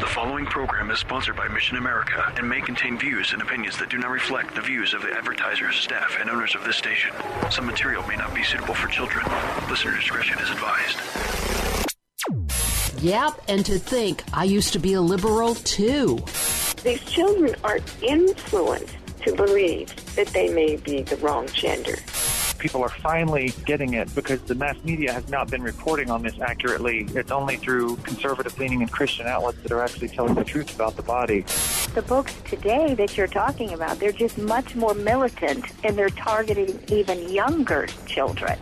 The following program is sponsored by Mission America and may contain views and opinions that do not reflect the views of the advertisers, staff, and owners of this station. Some material may not be suitable for children. Listener discretion is advised. Yep, and to think I used to be a liberal too. These children are influenced to believe that they may be the wrong gender people are finally getting it because the mass media has not been reporting on this accurately. It's only through conservative leaning and Christian outlets that are actually telling the truth about the body. The books today that you're talking about, they're just much more militant and they're targeting even younger children.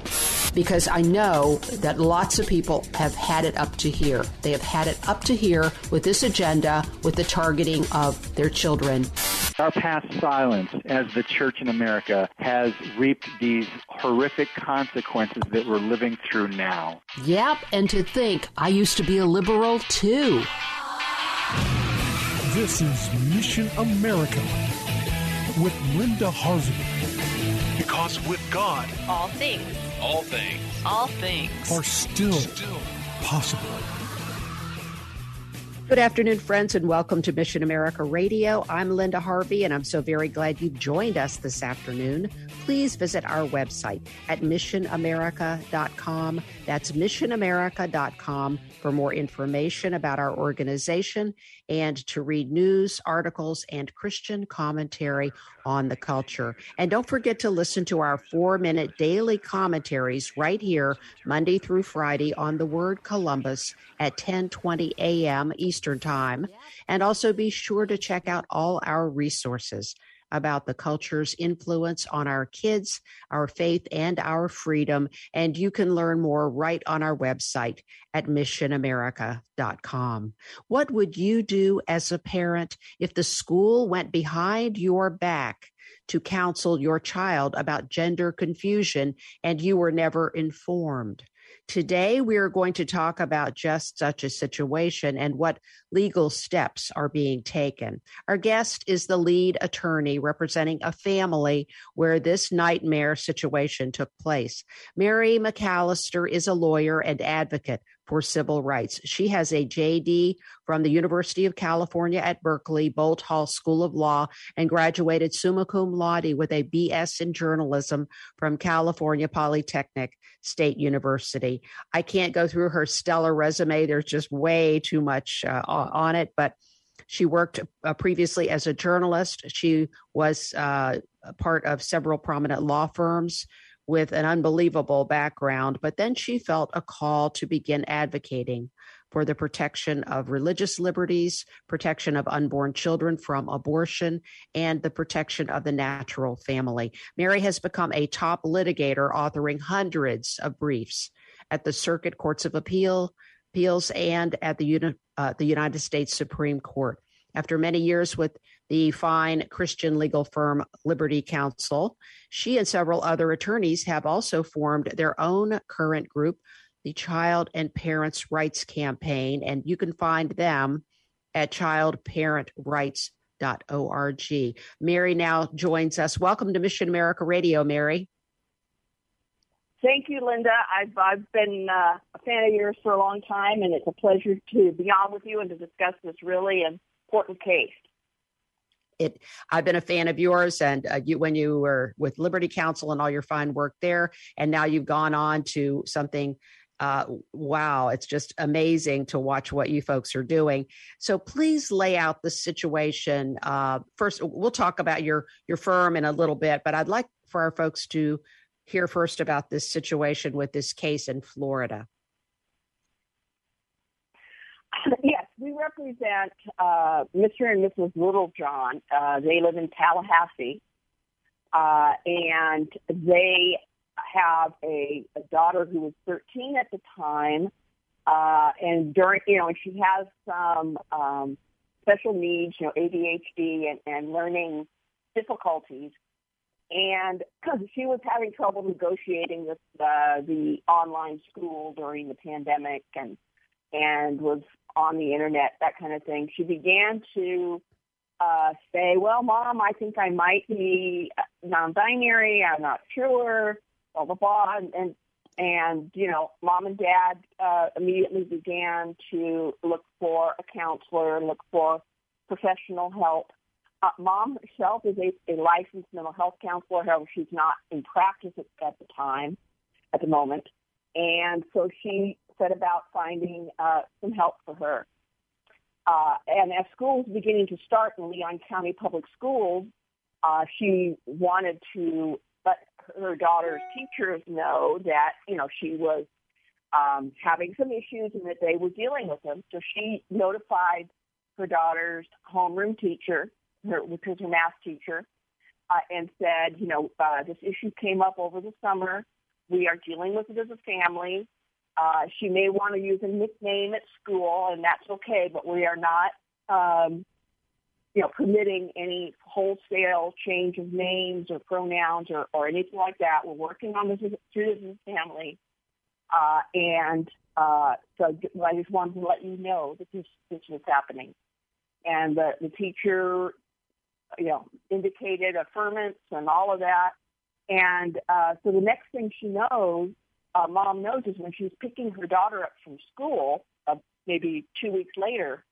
Because I know that lots of people have had it up to here. They have had it up to here with this agenda, with the targeting of their children. Our past silence as the church in America has reaped these horrific consequences that we're living through now. Yep, and to think I used to be a liberal too. This is Mission America with Linda Harvey. Because with God, all things, all things, all things are still, still possible. Good afternoon, friends, and welcome to Mission America Radio. I'm Linda Harvey, and I'm so very glad you've joined us this afternoon. Please visit our website at missionamerica.com. That's missionamerica.com for more information about our organization and to read news, articles, and Christian commentary on the culture. And don't forget to listen to our four minute daily commentaries right here, Monday through Friday, on the word Columbus at 1020 a.m. Eastern Time. And also be sure to check out all our resources about the culture's influence on our kids, our faith, and our freedom. And you can learn more right on our website at missionamerica.com. What would you do as a parent if the school went behind your back? To counsel your child about gender confusion and you were never informed. Today, we are going to talk about just such a situation and what legal steps are being taken. Our guest is the lead attorney representing a family where this nightmare situation took place. Mary McAlister is a lawyer and advocate for civil rights. She has a JD from the University of California at Berkeley, Boalt Hall School of Law, and graduated summa cum laude with a BS in journalism from California Polytechnic State University. I can't go through her stellar resume. There's just way too much uh, on it, but she worked uh, previously as a journalist. She was uh, part of several prominent law firms with an unbelievable background, but then she felt a call to begin advocating for the protection of religious liberties, protection of unborn children from abortion, and the protection of the natural family. Mary has become a top litigator, authoring hundreds of briefs at the Circuit Courts of Appeal, Appeals and at the, uh, the United States Supreme Court. After many years with the fine Christian legal firm Liberty Counsel. She and several other attorneys have also formed their own current group, the Child and Parents' Rights Campaign, and you can find them at childparentrights.org. Mary now joins us. Welcome to Mission America Radio, Mary. Thank you, Linda. I've I've been uh, a fan of yours for a long time, and it's a pleasure to be on with you and to discuss this really important case it i've been a fan of yours and uh, you when you were with liberty counsel and all your fine work there and now you've gone on to something uh, wow it's just amazing to watch what you folks are doing. So please lay out the situation uh, first we'll talk about your your firm in a little bit but i'd like for our folks to hear first about this situation with this case in florida. We represent uh, Mr. and Mrs. Littlejohn. Uh, they live in Tallahassee, uh, and they have a, a daughter who was 13 at the time Uh, and during, you know, and she has some um, special needs, you know, ADHD and, and learning difficulties. And she was having trouble negotiating with uh, the online school during the pandemic and and was on the internet, that kind of thing. She began to uh, say, "Well, mom, I think I might be non-binary. I'm not sure." Blah blah blah, and, and and you know, mom and dad uh, immediately began to look for a counselor, look for professional help. Uh, mom herself is a, a licensed mental health counselor, however, she's not in practice at, at the time, at the moment, and so she set about finding uh, some help for her. Uh, and as school was beginning to start in Leon County Public Schools, uh, she wanted to let her daughter's teachers know that, you know, she was um, having some issues and that they were dealing with them. So she notified her daughter's homeroom teacher, her, which was her math teacher, uh, and said, you know, uh, this issue came up over the summer. We are dealing with it as a family. Uh, she may want to use a nickname at school, and that's okay, but we are not, um, you know, permitting any wholesale change of names or pronouns or, or anything like that. We're working on this through this family. Uh, and uh, so I just wanted to let you know that this, this was happening. And the, the teacher, you know, indicated affirmance and all of that. And uh, so the next thing she knows, uh, mom knows is when she's picking her daughter up from school, uh, maybe two weeks later,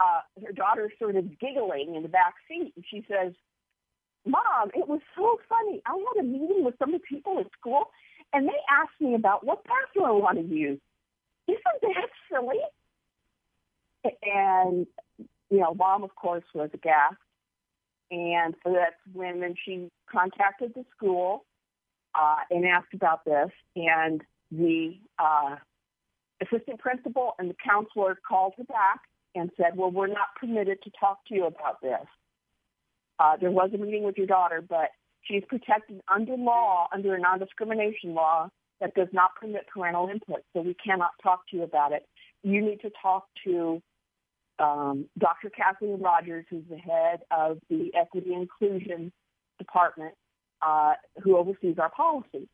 uh, her daughter started giggling in the back seat, and she says, "Mom, it was so funny. I had a meeting with some of the people at school, and they asked me about what bathroom I want to use. Isn't that silly?" And you know, mom, of course, was aghast, and so that's when then she contacted the school uh, and asked about this, and the uh, assistant principal and the counselor called her back and said, well, we're not permitted to talk to you about this. Uh, there was a meeting with your daughter, but she's protected under law, under a non-discrimination law that does not permit parental input, so we cannot talk to you about it. You need to talk to um, Dr. Kathleen Rogers, who's the head of the Equity Inclusion Department, uh, who oversees our policy.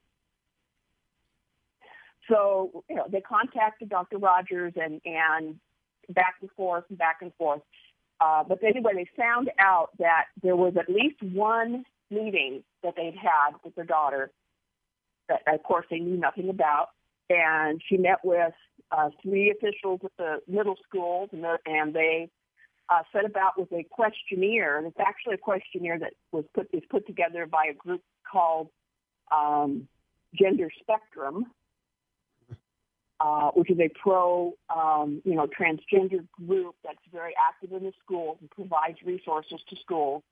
So, you know, they contacted Dr. Rogers and, and back and forth and back and forth. Uh, but anyway, they found out that there was at least one meeting that they'd had with their daughter that, of course, they knew nothing about. And she met with uh, three officials at the middle schools, and, and they uh, set about with a questionnaire. And it's actually a questionnaire that was put is put together by a group called um, Gender Spectrum, uh, which is a pro, um, you know, transgender group that's very active in the schools and provides resources to schools.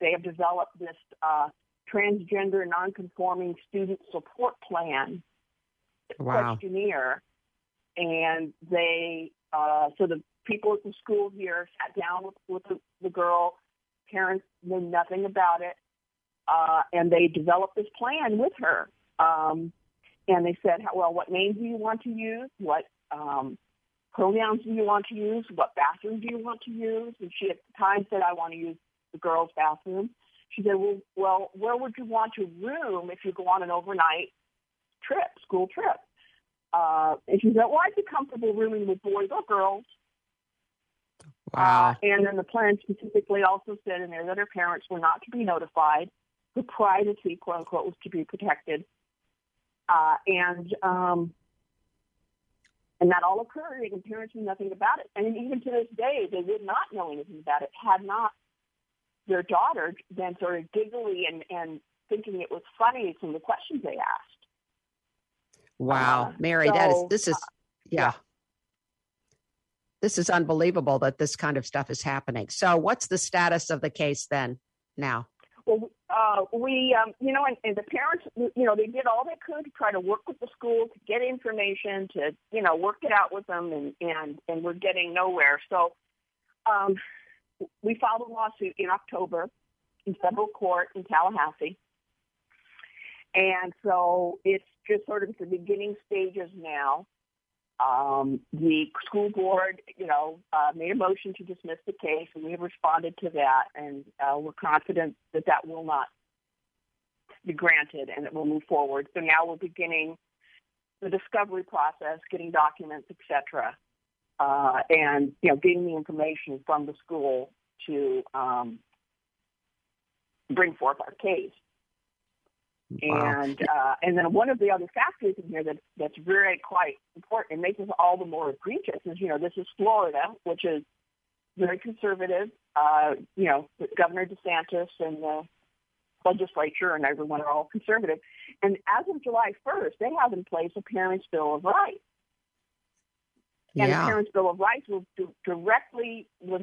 They have developed this uh, transgender nonconforming student support plan wow. questionnaire, and they uh, so the people at the school here sat down with, with the, the girl. Parents knew nothing about it, uh, and they developed this plan with her. Um, and they said, well, what name do you want to use? What um, pronouns do you want to use? What bathroom do you want to use? And she at the time said, I want to use the girls' bathroom. She said, well, well, where would you want to room if you go on an overnight trip, school trip? Uh, and she said, well, I'd be comfortable rooming with boys or girls. Wow. Uh, and then the plan specifically also said in there that her parents were not to be notified. Her privacy, quote unquote, was to be protected. Uh, and um, and that all occurred, and parents knew nothing about it. And even to this day, they would not know anything about it had not their daughter been sort of giggly and, and thinking it was funny from the questions they asked. Wow, uh, Mary, so, that is this is uh, yeah. yeah. This is unbelievable that this kind of stuff is happening. So, what's the status of the case then now? Well, uh, we, um, you know, and, and the parents, you know, they did all they could to try to work with the school to get information, to, you know, work it out with them, and and and we're getting nowhere. So, um, we filed a lawsuit in October in federal court in Tallahassee, and so it's just sort of the beginning stages now. Um, the school board, you know, uh, made a motion to dismiss the case, and we have responded to that, and uh, we're confident that that will not be granted and it will move forward. So now we're beginning the discovery process, getting documents, etc., uh, and you know, getting the information from the school to um, bring forth our case. Wow. And uh, and then one of the other factors in here that that's very quite important and makes this all the more egregious is you know this is Florida, which is very conservative. Uh, you know, Governor DeSantis and the legislature and everyone are all conservative. And as of July 1st, they have in place a Parents' Bill of Rights. And yeah. the Parents' Bill of Rights was directly was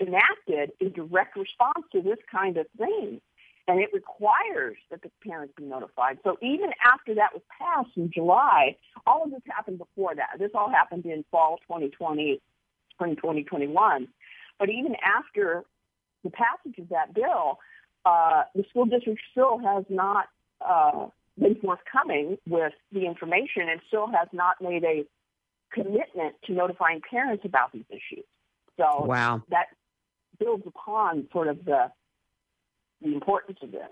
enacted in direct response to this kind of thing and it requires that the parents be notified. So even after that was passed in July, all of this happened before that. This all happened in fall 2020, spring 2021. But even after the passage of that bill, uh, the school district still has not uh, been forthcoming with the information and still has not made a commitment to notifying parents about these issues. So wow. that builds upon sort of the the importance of this.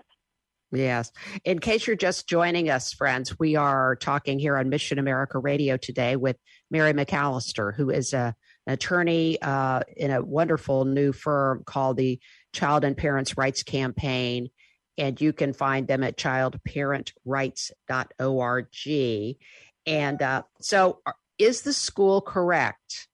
Yes. In case you're just joining us, friends, we are talking here on Mission America Radio today with Mary McAlister, who is a, an attorney uh, in a wonderful new firm called the Child and Parents Rights Campaign. And you can find them at childparentrights.org. And uh, so, uh, is the school correct?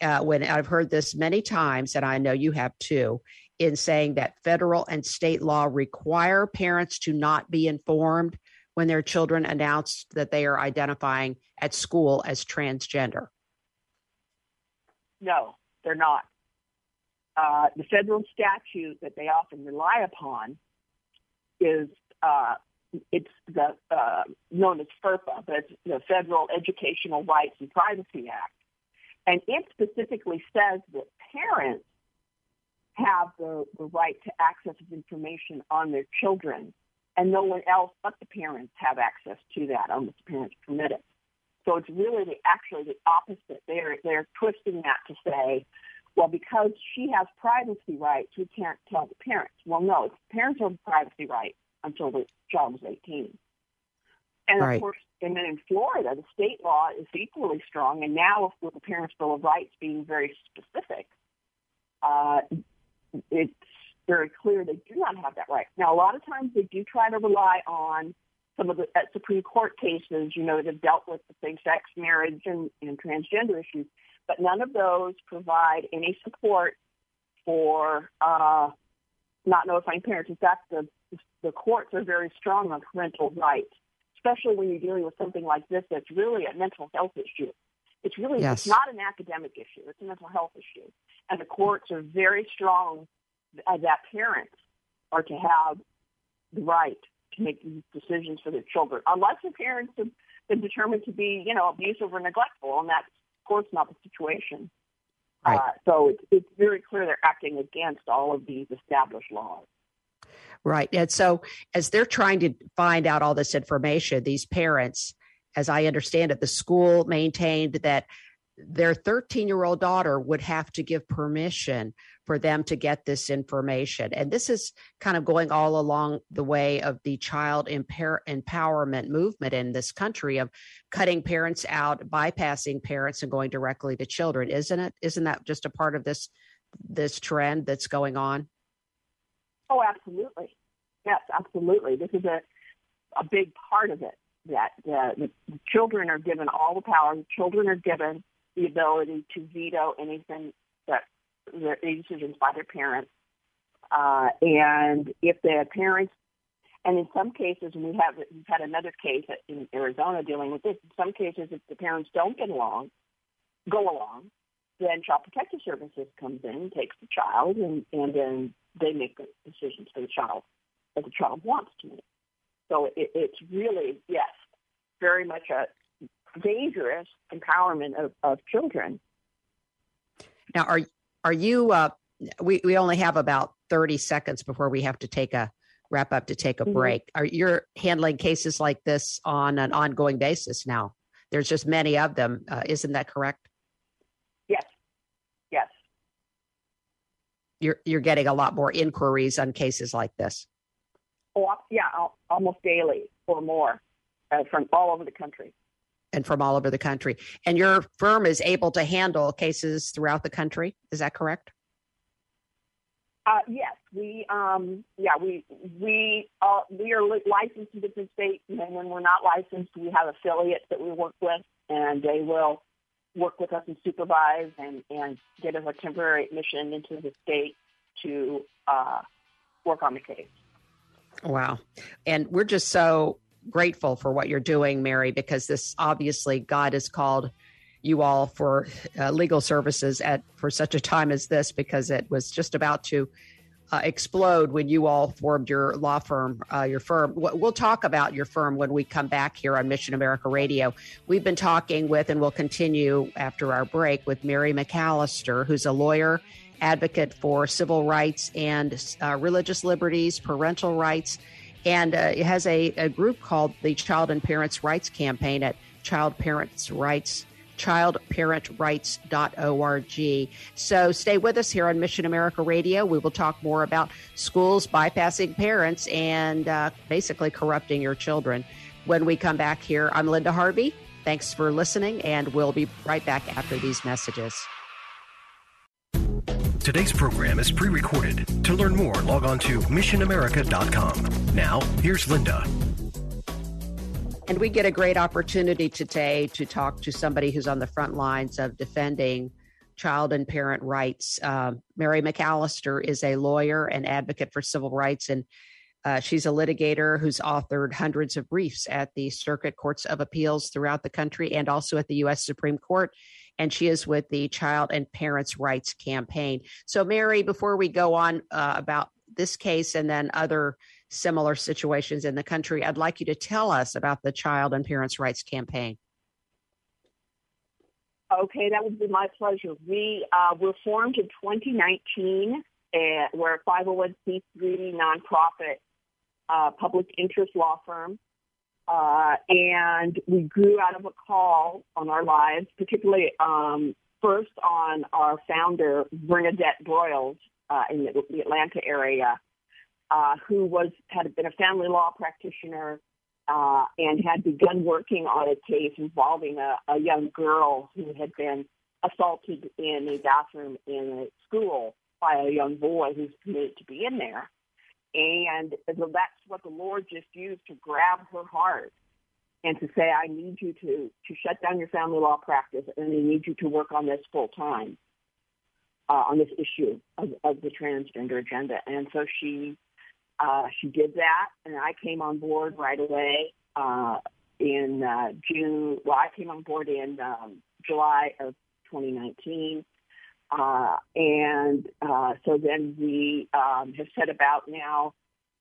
Uh, when I've heard this many times, and I know you have too, in saying that federal and state law require parents to not be informed when their children announce that they are identifying at school as transgender? No, they're not. Uh, the federal statute that they often rely upon is uh, it's the uh, known as FERPA, but it's the Federal Educational Rights and Privacy Act, and it specifically says that parents have the, the right to access information on their children, and no one else but the parents have access to that unless the parents permit it. So it's really the, actually the opposite. They're they're twisting that to say, well, because she has privacy rights, we can't tell the parents. Well, no, the parents have privacy rights until the child is 18. And right. of course, and then in Florida, the state law is equally strong. And now, with the Parents' Bill of Rights being very specific, uh, it's very clear they do not have that right. Now, a lot of times they do try to rely on some of the uh, Supreme Court cases, you know, that have dealt with the same-sex marriage and, and transgender issues, but none of those provide any support for uh, not notifying parents. In fact, the the courts are very strong on parental rights, especially when you're dealing with something like this that's really a mental health issue. It's really yes. it's not an academic issue; it's a mental health issue and the courts are very strong that parents are to have the right to make these decisions for their children, unless the parents have been determined to be, you know, abusive or neglectful, and that's of course not the situation. Right. Uh, so it's, it's very clear they're acting against all of these established laws. Right. And so as they're trying to find out all this information, these parents, as I understand it, the school maintained that their 13 year old daughter would have to give permission for them to get this information. And this is kind of going all along the way of the child empower- empowerment movement in this country of cutting parents out, bypassing parents and going directly to children, isn't it? Isn't that just a part of this this trend that's going on? Oh, absolutely. Yes, absolutely. This is a a big part of it. That the, the children are given all the power. The children are given the ability to veto anything that their decisions by their parents. Uh, and if the parents, and in some cases, we have we've had another case in Arizona dealing with this. In some cases, if the parents don't get along, go along, then Child Protective Services comes in, takes the child, and, and then they make the decisions for the child that the child wants to make. So it, it's really, yes, very much a dangerous empowerment of, of children. Now, are are you? Uh, we we only have about thirty seconds before we have to take a wrap up to take a mm-hmm. break. Are you handling cases like this on an ongoing basis now? there's just many of them. Uh, isn't that correct? Yes. Yes. You're you're getting a lot more inquiries on cases like this. Oh, yeah, almost daily or more uh, from all over the country. And from all over the country. And your firm is able to handle cases throughout the country. Is that correct? Uh, yes, we um, yeah we we uh, we are licensed in different states, and then when we're not licensed, we have affiliates that we work with, and they will work with us and supervise and and get us a temporary admission into the state to uh, work on the case. Wow, and we're just so grateful for what you're doing, Mary, because this obviously God has called you all for uh, legal services at for such a time as this because it was just about to uh, explode when you all formed your law firm, uh, your firm. We'll talk about your firm when we come back here on Mission America Radio. We've been talking with, and we'll continue after our break with Mary McAlister, who's a lawyer, advocate for civil rights and uh, religious liberties, parental rights, and uh, it has a, a group called the Child and Parents Rights Campaign at Child Parents Rights childparentrights.org. So stay with us here on Mission America Radio. We will talk more about schools bypassing parents and uh, basically corrupting your children. When we come back here, I'm Linda Harvey. Thanks for listening, and we'll be right back after these messages. Today's program is pre recorded. To learn more, log on to missionamerica.com. Now, here's Linda. And we get a great opportunity today to talk to somebody who's on the front lines of defending child and parent rights. Uh, Mary McAlister is a lawyer and advocate for civil rights, and uh, she's a litigator who's authored hundreds of briefs at the circuit courts of appeals throughout the country and also at the U.S. Supreme Court. And she is with the Child and Parents Rights Campaign. So, Mary, before we go on uh, about this case and then other similar situations in the country. I'd like you to tell us about the Child and Parents' Rights Campaign. Okay, that would be my pleasure. We uh, were formed in 2019. Uh, we're a 501c3 nonprofit uh, public interest law firm. Uh, and we grew out of a call on our lives, particularly um, first on our founder, Bernadette Broyles, uh, in the, the Atlanta area, uh, who was had been a family law practitioner uh, and had begun working on a case involving a, a young girl who had been assaulted in a bathroom in a school by a young boy who's committed to be in there. And that's what the Lord just used to grab her heart and to say, I need you to, to shut down your family law practice and I need you to work on this full time, uh, on this issue of, of the transgender agenda. And so she uh, she did that, and I came on board right away uh, in uh, June. Well, I came on board in um, July of 2019. Uh, and uh, so then we um, have set about now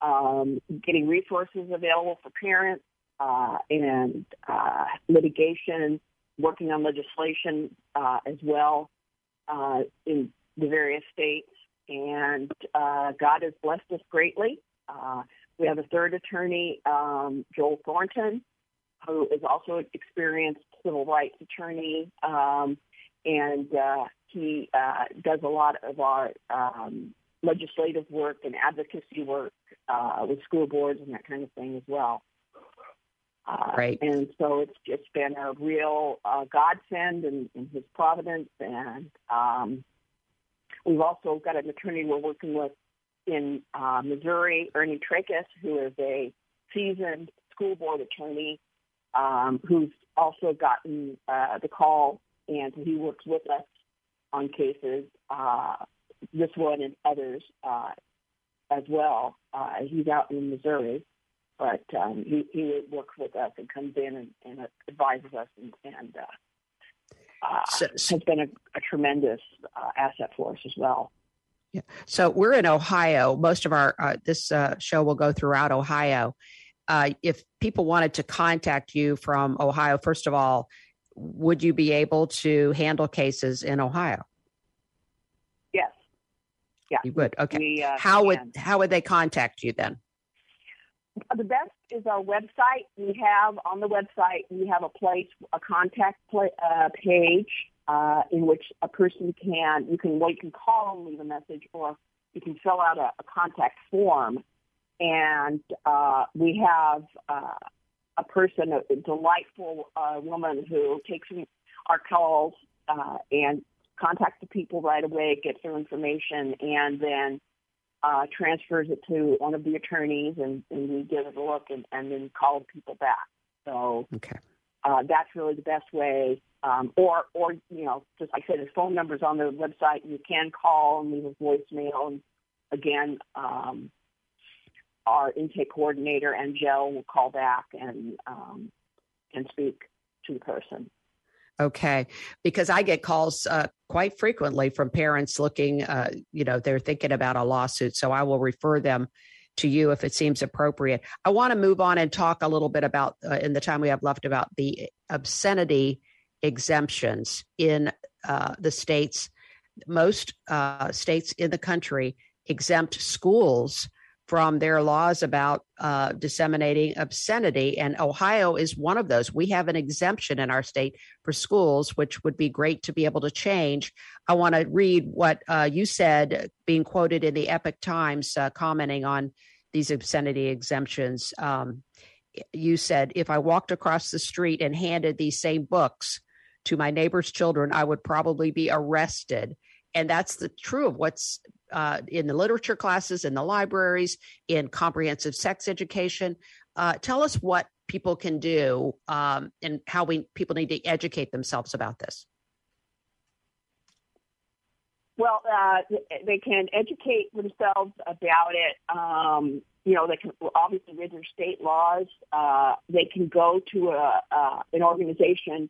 um, getting resources available for parents uh, and uh, litigation, working on legislation uh, as well uh, in the various states and God has blessed us greatly. We have a third attorney, um, Joel Thornton, who is also an experienced civil rights attorney, um, and uh, he uh, does a lot of our um, legislative work and advocacy work uh, with school boards and that kind of thing as well. Uh, right. And so it's just been a real uh, godsend in, in his providence, and um, We've also got an attorney we're working with in uh, Missouri, Ernie Trakas, who is a seasoned school board attorney um, who's also gotten uh, the call, and he works with us on cases, uh, this one and others uh, as well. Uh, he's out in Missouri, but um, he, he works with us and comes in and, and advises us and, and uh, uh, so, has been a, a tremendous uh, asset for us as well. Yeah. So we're in Ohio. Most of our uh, this uh, show will go throughout Ohio. Uh, if people wanted to contact you from Ohio, first of all, would you be able to handle cases in Ohio? Yes. Yeah. You would. Okay. We, how would how would they contact you then? the best is our website. We have on the website we have a place, a contact pla- uh, page uh, in which a person can you can you can call and leave a message, or you can fill out a, a contact form, and uh, we have uh, a person, a delightful uh, woman who takes our calls uh, and contacts the people right away, gets their information, and then uh, transfers it to one of the attorneys, and, and we give it a look, and, and then call people back. So okay. uh, that's really the best way. Um, or, or you know, just like I said, the phone numbers on the website. You can call and leave a voicemail. And again, um, our intake coordinator Angel will call back and um, and speak to the person. Okay, because I get calls uh, quite frequently from parents looking, uh, you know, they're thinking about a lawsuit. So I will refer them to you if it seems appropriate. I want to move on and talk a little bit about, uh, in the time we have left, about the obscenity exemptions in uh, the states. Most uh, states in the country exempt schools from their laws about uh, disseminating obscenity. And Ohio is one of those. We have an exemption in our state for schools, which would be great to be able to change. I want to read what uh, you said, being quoted in the Epoch Times, uh, commenting on these obscenity exemptions. Um, you said, if I walked across the street and handed these same books to my neighbor's children, I would probably be arrested and that's the true of what's uh, in the literature classes, in the libraries, in comprehensive sex education. Uh, tell us what people can do um, and how we people need to educate themselves about this. Well, uh, they can educate themselves about it. Um, you know, they can obviously read their state laws. Uh, they can go to a, uh, an organization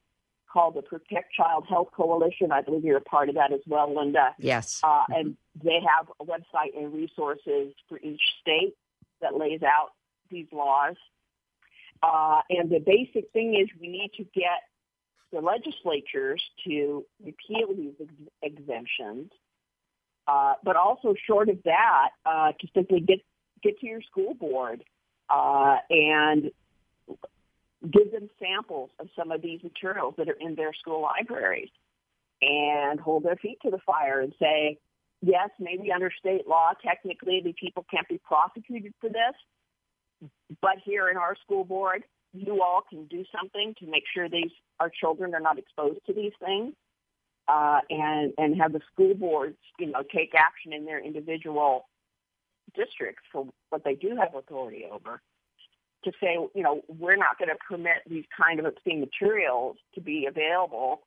called the Protect Child Health Coalition. I believe you're a part of that as well, Linda. Yes. Uh, and they have a website and resources for each state that lays out these laws. Uh, and the basic thing is we need to get the legislatures to repeal these ex- exemptions, uh, but also short of that, uh, to simply get get to your school board uh, and give them samples of some of these materials that are in their school libraries and hold their feet to the fire and say, yes, maybe under state law, technically the people can't be prosecuted for this, but here in our school board, you all can do something to make sure these our children are not exposed to these things, uh, and and have the school boards, you know, take action in their individual districts for what they do have authority over to say, you know, we're not going to permit these kind of obscene materials to be available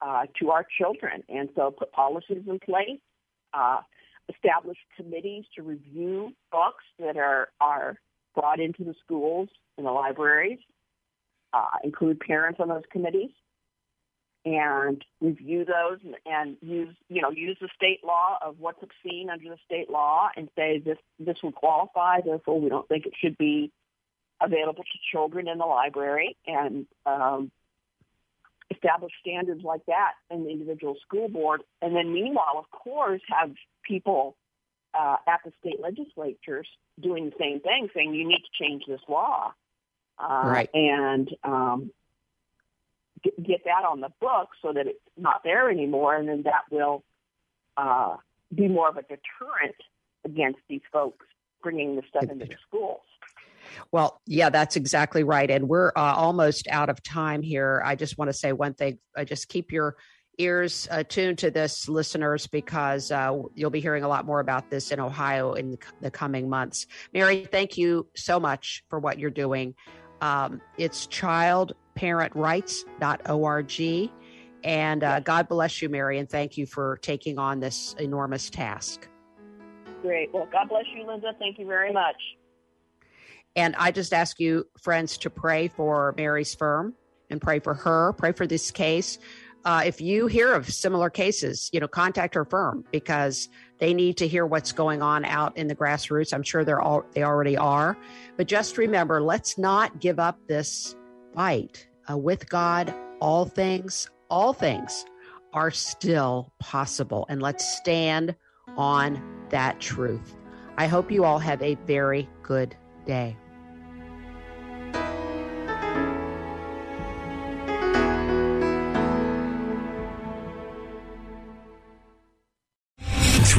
uh, to our children. And so put policies in place, uh, establish committees to review books that are, are brought into the schools and the libraries, uh, include parents on those committees, and review those and, and use, you know, use the state law of what's obscene under the state law and say this, this will qualify, therefore we don't think it should be available to children in the library and um, establish standards like that in the individual school board. And then meanwhile, of course, have people uh, at the state legislatures doing the same thing, saying you need to change this law. Uh, right. And um, get, get that on the book so that it's not there anymore. And then that will uh, be more of a deterrent against these folks bringing the stuff into the schools. Well, yeah, that's exactly right. And we're uh, almost out of time here. I just want to say one thing. I just keep your ears uh, tuned to this, listeners, because uh, you'll be hearing a lot more about this in Ohio in the coming months. Mary, thank you so much for what you're doing. Um, it's childparentrights.org. And uh, God bless you, Mary, and thank you for taking on this enormous task. Great. Well, God bless you, Linda. Thank you very much. And I just ask you, friends, to pray for Mary's firm and pray for her, pray for this case. Uh, if you hear of similar cases, you know, contact her firm because they need to hear what's going on out in the grassroots. I'm sure they're all they already are, but just remember, let's not give up this fight. Uh, with God, all things, all things are still possible, and let's stand on that truth. I hope you all have a very good day.